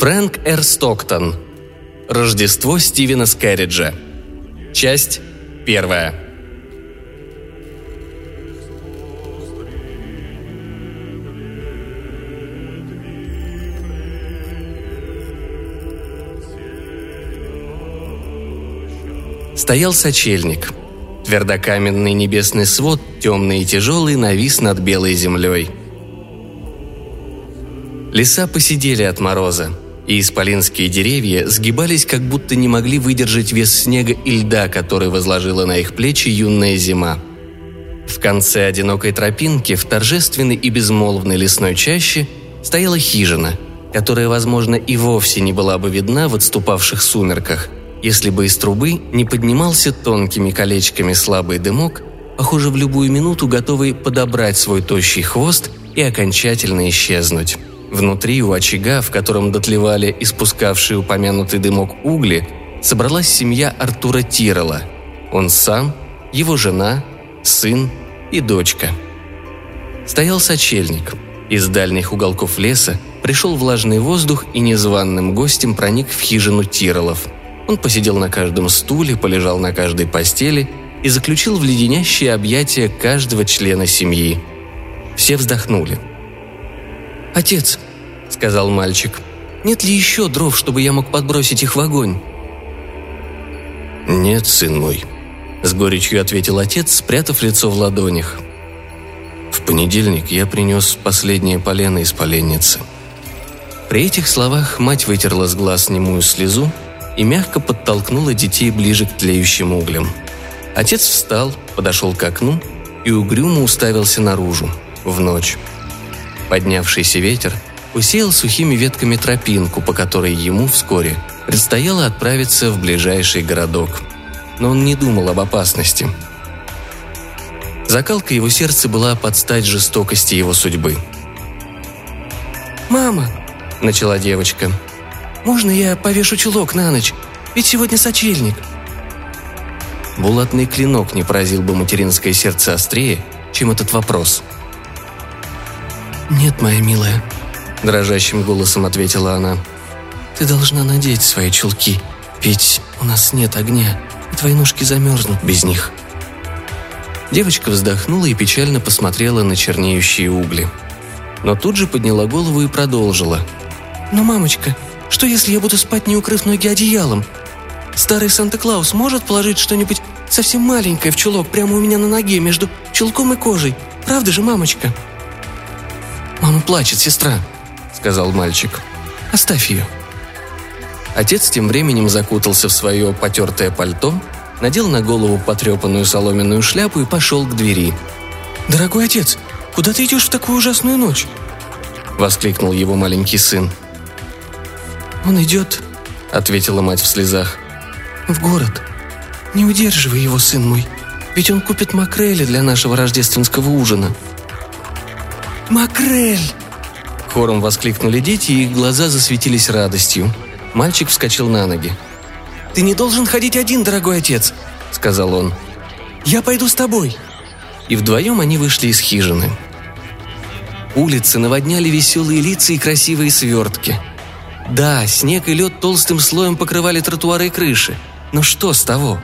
Фрэнк Р. Стоктон. Рождество Стивена Скэрриджа. Часть первая. Стоял сочельник. Твердокаменный небесный свод, темный и тяжелый, навис над белой землей. Леса посидели от мороза, и исполинские деревья сгибались, как будто не могли выдержать вес снега и льда, который возложила на их плечи юная зима. В конце одинокой тропинки, в торжественной и безмолвной лесной чаще, стояла хижина, которая, возможно, и вовсе не была бы видна в отступавших сумерках – если бы из трубы не поднимался тонкими колечками слабый дымок, похоже, в любую минуту готовый подобрать свой тощий хвост и окончательно исчезнуть. Внутри у очага, в котором дотлевали испускавшие упомянутый дымок угли, собралась семья Артура Тирола. Он сам, его жена, сын и дочка. Стоял сочельник. Из дальних уголков леса пришел влажный воздух и незваным гостем проник в хижину Тиролов – он посидел на каждом стуле, полежал на каждой постели и заключил в леденящие объятия каждого члена семьи. Все вздохнули. «Отец», — сказал мальчик, — «нет ли еще дров, чтобы я мог подбросить их в огонь?» «Нет, сын мой», — с горечью ответил отец, спрятав лицо в ладонях. «В понедельник я принес последнее полено из поленницы». При этих словах мать вытерла с глаз немую слезу и мягко подтолкнула детей ближе к тлеющим углям. Отец встал, подошел к окну и угрюмо уставился наружу, в ночь. Поднявшийся ветер усеял сухими ветками тропинку, по которой ему вскоре предстояло отправиться в ближайший городок. Но он не думал об опасности. Закалка его сердца была под стать жестокости его судьбы. «Мама!» – начала девочка – можно я повешу чулок на ночь? Ведь сегодня сочельник». Булатный клинок не поразил бы материнское сердце острее, чем этот вопрос. «Нет, моя милая», – дрожащим голосом ответила она. «Ты должна надеть свои чулки, ведь у нас нет огня, и твои ножки замерзнут без них». Девочка вздохнула и печально посмотрела на чернеющие угли. Но тут же подняла голову и продолжила. «Но, мамочка, что если я буду спать, не укрыв ноги одеялом? Старый Санта-Клаус может положить что-нибудь совсем маленькое в чулок прямо у меня на ноге между чулком и кожей? Правда же, мамочка?» «Мама плачет, сестра», — сказал мальчик. «Оставь ее». Отец тем временем закутался в свое потертое пальто, надел на голову потрепанную соломенную шляпу и пошел к двери. «Дорогой отец, куда ты идешь в такую ужасную ночь?» — воскликнул его маленький сын. «Он идет», — ответила мать в слезах. «В город. Не удерживай его, сын мой, ведь он купит макрели для нашего рождественского ужина». «Макрель!» Хором воскликнули дети, и их глаза засветились радостью. Мальчик вскочил на ноги. «Ты не должен ходить один, дорогой отец», — сказал он. «Я пойду с тобой». И вдвоем они вышли из хижины. Улицы наводняли веселые лица и красивые свертки — да, снег и лед толстым слоем покрывали тротуары и крыши. Но что с того?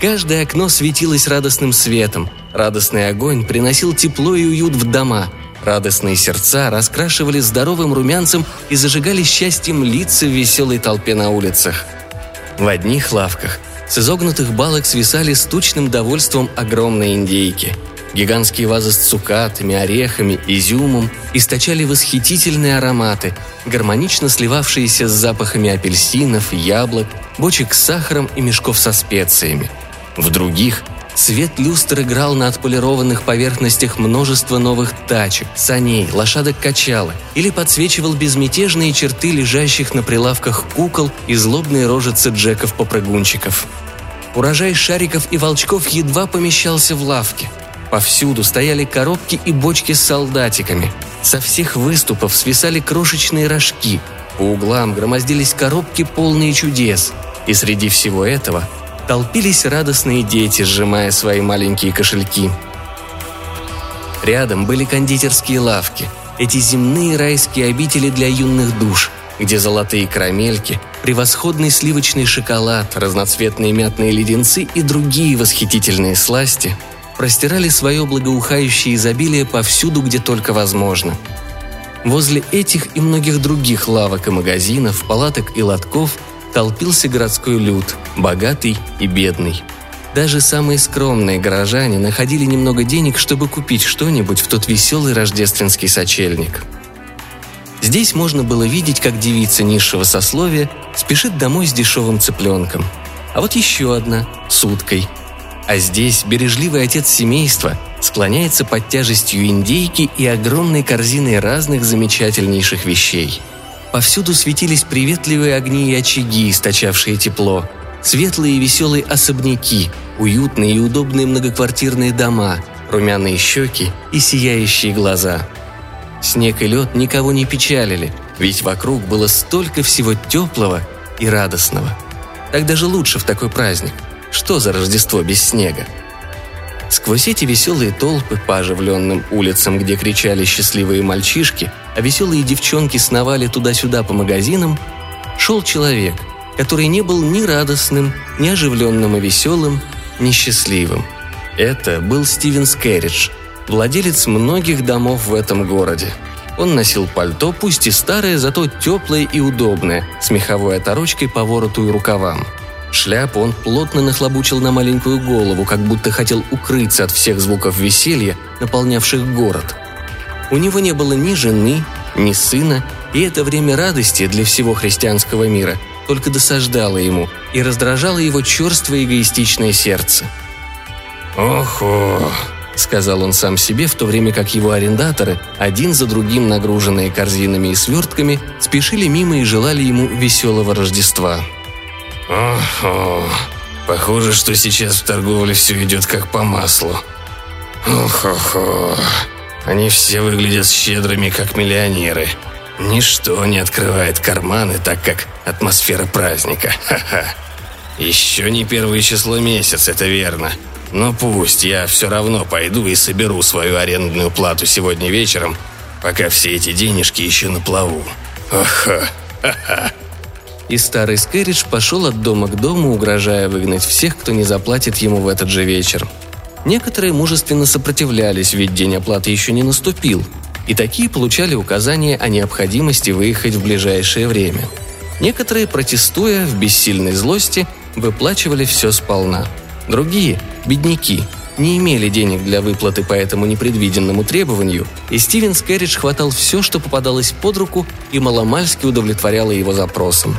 Каждое окно светилось радостным светом. Радостный огонь приносил тепло и уют в дома. Радостные сердца раскрашивали здоровым румянцем и зажигали счастьем лица в веселой толпе на улицах. В одних лавках с изогнутых балок свисали с тучным довольством огромные индейки – Гигантские вазы с цукатами, орехами, изюмом источали восхитительные ароматы, гармонично сливавшиеся с запахами апельсинов, яблок, бочек с сахаром и мешков со специями. В других свет люстр играл на отполированных поверхностях множество новых тачек, саней, лошадок качала или подсвечивал безмятежные черты лежащих на прилавках кукол и злобные рожицы джеков-попрыгунчиков. Урожай шариков и волчков едва помещался в лавке – Повсюду стояли коробки и бочки с солдатиками. Со всех выступов свисали крошечные рожки. По углам громоздились коробки, полные чудес. И среди всего этого толпились радостные дети, сжимая свои маленькие кошельки. Рядом были кондитерские лавки, эти земные райские обители для юных душ, где золотые карамельки, превосходный сливочный шоколад, разноцветные мятные леденцы и другие восхитительные сласти простирали свое благоухающее изобилие повсюду, где только возможно. Возле этих и многих других лавок и магазинов, палаток и лотков толпился городской люд, богатый и бедный. Даже самые скромные горожане находили немного денег, чтобы купить что-нибудь в тот веселый рождественский сочельник – Здесь можно было видеть, как девица низшего сословия спешит домой с дешевым цыпленком. А вот еще одна – с уткой. А здесь бережливый отец семейства склоняется под тяжестью индейки и огромной корзиной разных замечательнейших вещей. Повсюду светились приветливые огни и очаги, источавшие тепло, светлые и веселые особняки, уютные и удобные многоквартирные дома, румяные щеки и сияющие глаза – Снег и лед никого не печалили, ведь вокруг было столько всего теплого и радостного. Так даже лучше в такой праздник. Что за Рождество без снега? Сквозь эти веселые толпы по оживленным улицам, где кричали счастливые мальчишки, а веселые девчонки сновали туда-сюда по магазинам, шел человек, который не был ни радостным, ни оживленным и веселым, ни счастливым. Это был Стивен Скэрридж – владелец многих домов в этом городе. Он носил пальто, пусть и старое, зато теплое и удобное, с меховой оторочкой по вороту и рукавам. Шляпу он плотно нахлобучил на маленькую голову, как будто хотел укрыться от всех звуков веселья, наполнявших город. У него не было ни жены, ни сына, и это время радости для всего христианского мира только досаждало ему и раздражало его черствое эгоистичное сердце. «Охо!» — сказал он сам себе, в то время как его арендаторы, один за другим нагруженные корзинами и свертками, спешили мимо и желали ему веселого Рождества. «Ого, похоже, что сейчас в торговле все идет как по маслу. Ох-охо, они все выглядят щедрыми, как миллионеры. Ничто не открывает карманы, так как атмосфера праздника. Ха-ха. Еще не первое число месяца, это верно. Но пусть, я все равно пойду и соберу свою арендную плату сегодня вечером, пока все эти денежки еще на плаву. Ха-ха. И старый Скэридж пошел от дома к дому, угрожая выгнать всех, кто не заплатит ему в этот же вечер. Некоторые мужественно сопротивлялись, ведь день оплаты еще не наступил, и такие получали указания о необходимости выехать в ближайшее время. Некоторые, протестуя в бессильной злости, выплачивали все сполна – Другие, бедняки, не имели денег для выплаты по этому непредвиденному требованию, и Стивен Скэрридж хватал все, что попадалось под руку, и маломальски удовлетворяло его запросам.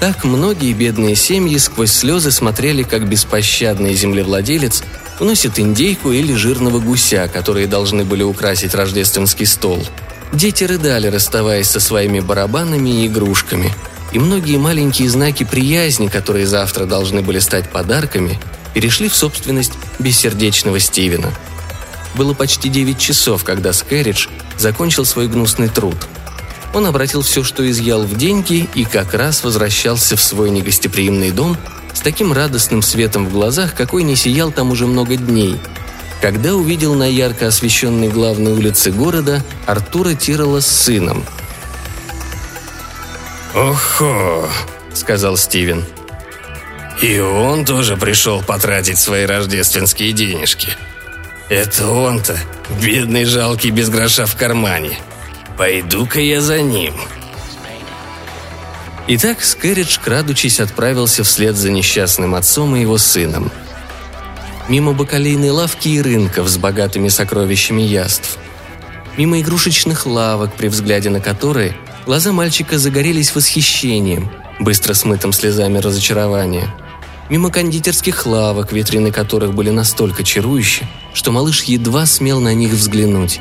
Так многие бедные семьи сквозь слезы смотрели, как беспощадный землевладелец уносит индейку или жирного гуся, которые должны были украсить рождественский стол. Дети рыдали, расставаясь со своими барабанами и игрушками. И многие маленькие знаки приязни, которые завтра должны были стать подарками, перешли в собственность бессердечного Стивена. Было почти 9 часов, когда Скэрридж закончил свой гнусный труд. Он обратил все, что изъял в деньги, и как раз возвращался в свой негостеприимный дом с таким радостным светом в глазах, какой не сиял там уже много дней, когда увидел на ярко освещенной главной улице города Артура Тирола с сыном. «Охо!» — сказал Стивен — и он тоже пришел потратить свои рождественские денежки. Это он-то, бедный жалкий без гроша в кармане. Пойду-ка я за ним. Итак, Скэрридж, крадучись, отправился вслед за несчастным отцом и его сыном. Мимо бакалейной лавки и рынков с богатыми сокровищами яств. Мимо игрушечных лавок, при взгляде на которые глаза мальчика загорелись восхищением, быстро смытым слезами разочарования – мимо кондитерских лавок, витрины которых были настолько чарующие, что малыш едва смел на них взглянуть.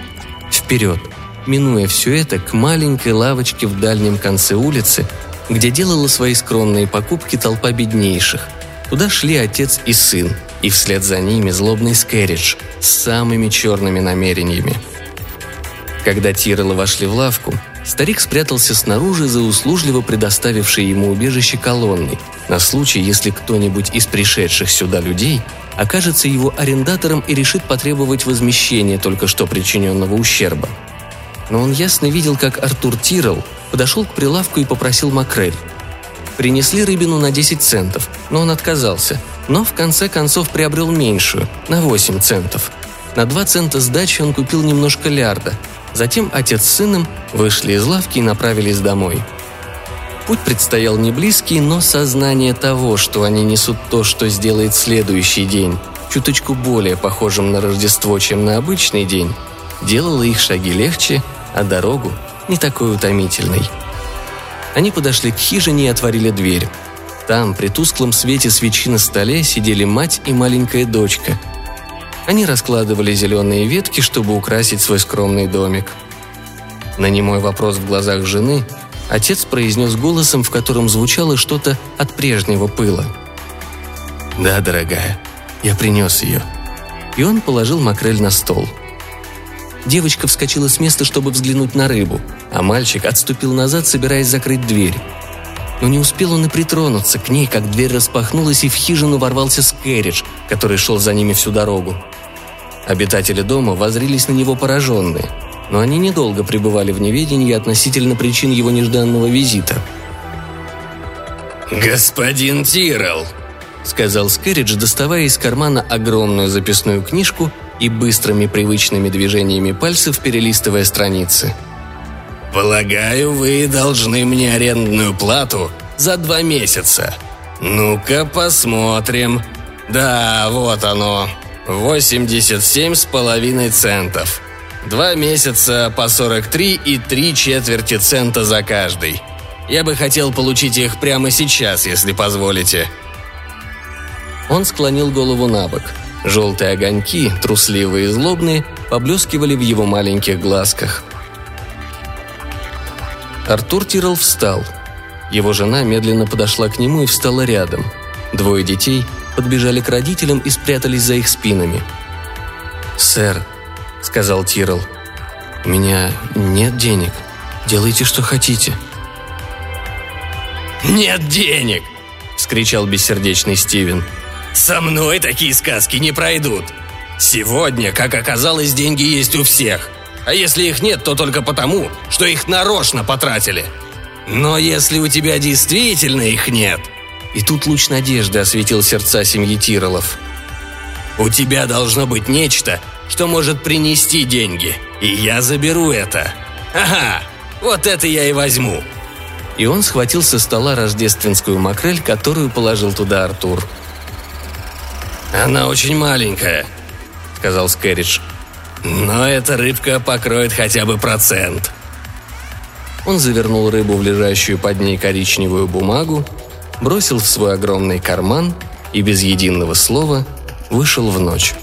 Вперед, минуя все это, к маленькой лавочке в дальнем конце улицы, где делала свои скромные покупки толпа беднейших. Туда шли отец и сын, и вслед за ними злобный Скэрридж с самыми черными намерениями. Когда Тиреллы вошли в лавку, Старик спрятался снаружи за услужливо предоставившей ему убежище колонной, на случай, если кто-нибудь из пришедших сюда людей окажется его арендатором и решит потребовать возмещения только что причиненного ущерба. Но он ясно видел, как Артур Тирл подошел к прилавку и попросил макрель. Принесли рыбину на 10 центов, но он отказался, но в конце концов приобрел меньшую, на 8 центов. На 2 цента сдачи он купил немножко лярда. Затем отец с сыном вышли из лавки и направились домой. Путь предстоял не близкий, но сознание того, что они несут то, что сделает следующий день, чуточку более похожим на Рождество, чем на обычный день, делало их шаги легче, а дорогу не такой утомительной. Они подошли к хижине и отворили дверь. Там, при тусклом свете свечи на столе, сидели мать и маленькая дочка. Они раскладывали зеленые ветки, чтобы украсить свой скромный домик. На немой вопрос в глазах жены Отец произнес голосом, в котором звучало что-то от прежнего пыла. «Да, дорогая, я принес ее». И он положил макрель на стол. Девочка вскочила с места, чтобы взглянуть на рыбу, а мальчик отступил назад, собираясь закрыть дверь. Но не успел он и притронуться к ней, как дверь распахнулась, и в хижину ворвался Скэридж, который шел за ними всю дорогу. Обитатели дома возрились на него пораженные – но они недолго пребывали в неведении относительно причин его нежданного визита. «Господин Тирл», — сказал Скэридж, доставая из кармана огромную записную книжку и быстрыми привычными движениями пальцев перелистывая страницы. «Полагаю, вы должны мне арендную плату за два месяца. Ну-ка посмотрим. Да, вот оно. 87 с половиной центов. Два месяца по 43 и три четверти цента за каждый. Я бы хотел получить их прямо сейчас, если позволите». Он склонил голову на бок. Желтые огоньки, трусливые и злобные, поблескивали в его маленьких глазках. Артур Тирл встал. Его жена медленно подошла к нему и встала рядом. Двое детей подбежали к родителям и спрятались за их спинами. «Сэр, — сказал Тирл. «У меня нет денег. Делайте, что хотите». «Нет денег!» — вскричал бессердечный Стивен. «Со мной такие сказки не пройдут. Сегодня, как оказалось, деньги есть у всех. А если их нет, то только потому, что их нарочно потратили. Но если у тебя действительно их нет...» И тут луч надежды осветил сердца семьи Тиролов. «У тебя должно быть нечто, что может принести деньги, и я заберу это. Ага, вот это я и возьму». И он схватил со стола рождественскую макрель, которую положил туда Артур. «Она очень маленькая», — сказал Скэридж. «Но эта рыбка покроет хотя бы процент». Он завернул рыбу в лежащую под ней коричневую бумагу, бросил в свой огромный карман и без единого слова вышел в ночь.